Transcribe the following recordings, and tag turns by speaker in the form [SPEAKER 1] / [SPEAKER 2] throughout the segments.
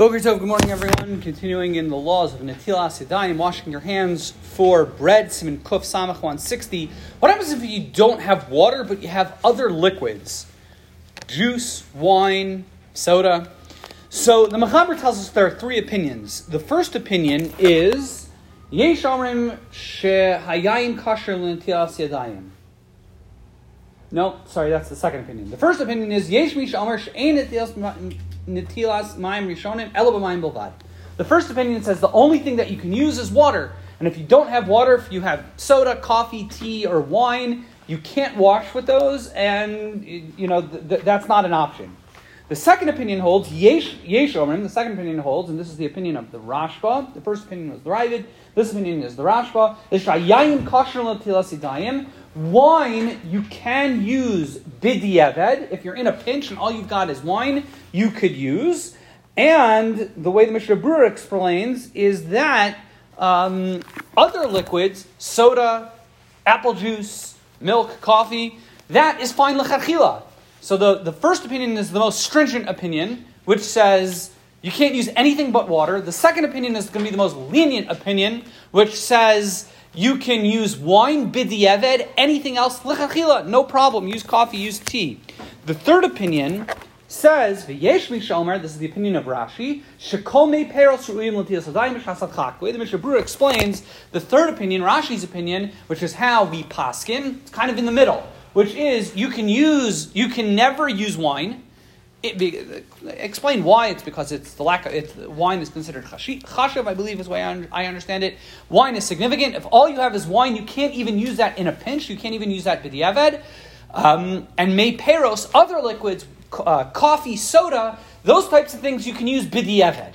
[SPEAKER 1] Boker Tov, good morning everyone. Continuing in the laws of Natilas Yadayim, washing your hands for bread, Siman Kuf Samach 160. What happens if you don't have water but you have other liquids? Juice, wine, soda. So the Mechaber tells us there are three opinions. The first opinion is Yesh Omrim Shehayayim Kasher Natilas. No, sorry, that's the second opinion. The first opinion is Yesh Mish Omer She'en Natilas netilas maim rishonim elabamayim bilvad. The first opinion says the only thing that you can use is water. And if you don't have water, if you have soda, coffee, tea, or wine, you can't wash with those, and you know th- th- that's not an option. The second opinion holds yesh yesh The second opinion holds, and this is the opinion of the Rashba. The first opinion was the Raavad. This opinion is the Rashba. Wine you can use bidiyaved if you're in a pinch and all you've got is wine. You could use, and the way the Mishnah Berurah explains is that um, other liquids, soda, apple juice, milk, coffee, that is fine lechatchila. So the, the first opinion is the most stringent opinion, which says you can't use anything but water. The second opinion is going to be the most lenient opinion, which says you can use wine, bidiyeved, anything else, lichatchila, no problem. Use coffee, use tea. The third opinion says, V'yesh this is the opinion of Rashi, The Mishnah Berurah explains the third opinion, Rashi's opinion, which is how we paskin, it's kind of in the middle, which is you can use, you can never use wine, it, explain why it's because it's the lack of it's, wine is considered chashav, I believe is the way I understand it. Wine is significant. If all you have is wine, you can't even use that in a pinch. You can't even use that b'diavad. Um, and may peros, other liquids, uh, coffee, soda, those types of things you can use b'diavad.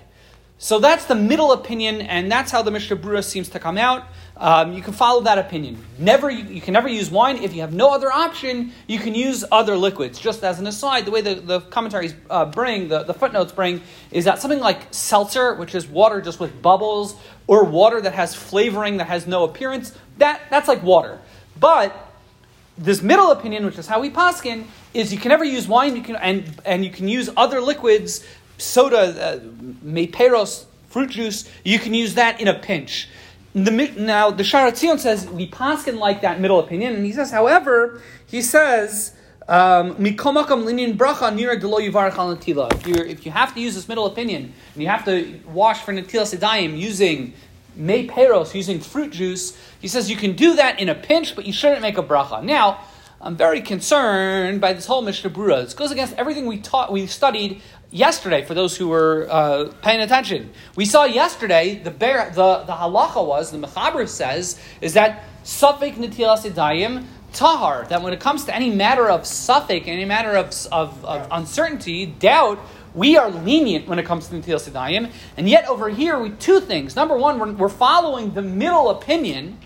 [SPEAKER 1] So that's the middle opinion, and that's how the Mishnah Berurah seems to come out. Um, you can follow that opinion. Never, you, you, can never use wine. If you have no other option, you can use other liquids. Just as an aside, the way the, the commentaries uh, bring, the, the footnotes bring, is that something like seltzer, which is water just with bubbles, or water that has flavoring that has no appearance, that, that's like water. But this middle opinion, which is how we paskin, is you can never use wine, you can, and, and you can use other liquids soda, uh, meperos, fruit juice, you can use that in a pinch. The, now, the Shaar HaTziyun says we paskin like that middle opinion, and he says, however, he says, um, if, if you have to use this middle opinion, and you have to wash for natilas sedayim using may peros, using fruit juice, he says you can do that in a pinch, but you shouldn't make a bracha. Now, I'm very concerned by this whole Mishnah Berurah. This goes against everything we taught, we studied yesterday, for those who were uh, paying attention. We saw yesterday, the, bear, the, the halacha was, the Mechaber says, is that suffik Natilas Idayim Tahar, that when it comes to any matter of Safek, any matter of, of, of uncertainty, doubt, we are lenient when it comes to Natilas Idayim. And yet over here, we two things. Number one, we're, we're following the middle opinion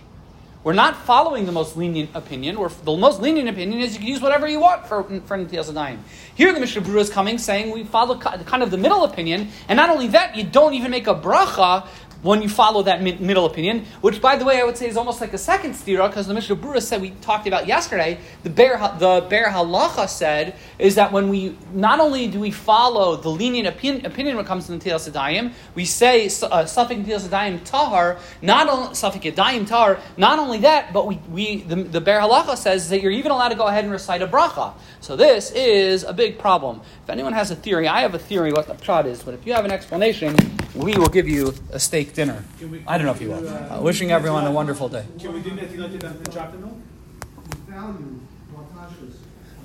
[SPEAKER 1] we're not following the most lenient opinion. We're, the most lenient opinion is you can use whatever you want for, for Netilas Adayim. Here the Mishnah Berurah is coming saying we follow kind of the middle opinion, and not only that, you don't even make a bracha when you follow that mid- middle opinion, which, by the way, I would say is almost like a second stira, because the Mishnah Berurah said we talked about yesterday. The Biur the Biur Halacha said is that when we not only do we follow the lenient opinion, opinion when it comes to the Sedayim, we say uh, Netilas Sedayim Tahar, not only Safik Yadayim Tahar. Not only that, but we, we the, the Biur Halacha says that you're even allowed to go ahead and recite a bracha. So this is a big problem. If anyone has a theory, I have a theory what the pshat is, but if you have an explanation, we will give you a steak dinner. We, I don't know if you will. Uh, wishing everyone a wonderful day. Can we do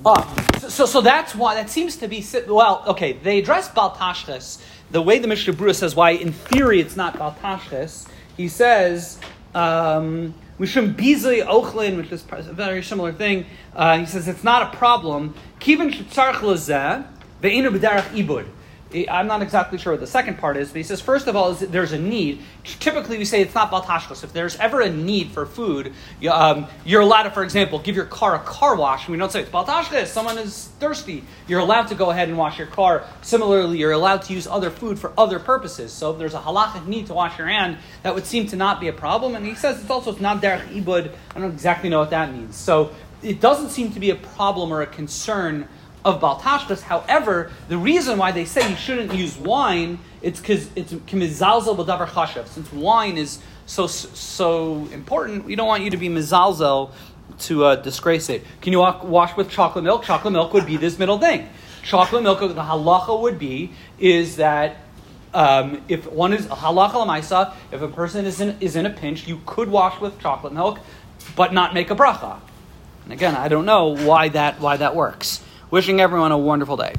[SPEAKER 1] Ah, so, so, so that's why that seems to be well. Okay, they address baltashches the way the Mishnah Berurah says why in theory it's not baltashches. He says. Um, Mishum bizay ochlin, which is a very similar thing. Uh, he says it's not a problem. Kivin shetzarch lazeh ve'inu b'darach ibud. I'm not exactly sure what the second part is, but he says, first of all, there's a need. Typically, we say it's not baltashkos. If there's ever a need for food, um, you're allowed to, for example, give your car a car wash. We don't say it's baltashkos. Someone is thirsty. You're allowed to go ahead and wash your car. Similarly, you're allowed to use other food for other purposes. So if there's a halachic need to wash your hand, that would seem to not be a problem. And he says it's also it's not derech ibud. I don't exactly know what that means. So it doesn't seem to be a problem or a concern of Baltashtas. However, the reason why they say you shouldn't use wine, it's because it's kimizalzel b'davar chashav. Since wine is so so important, we don't want you to be mizalzel to uh, disgrace it. Can you wash with chocolate milk? Chocolate milk would be this middle thing. Chocolate milk, the halacha would be is that um, if one is halacha lamaisa, if a person is in, is in a pinch, you could wash with chocolate milk, but not make a bracha. And again, I don't know why that why that works. Wishing everyone a wonderful day.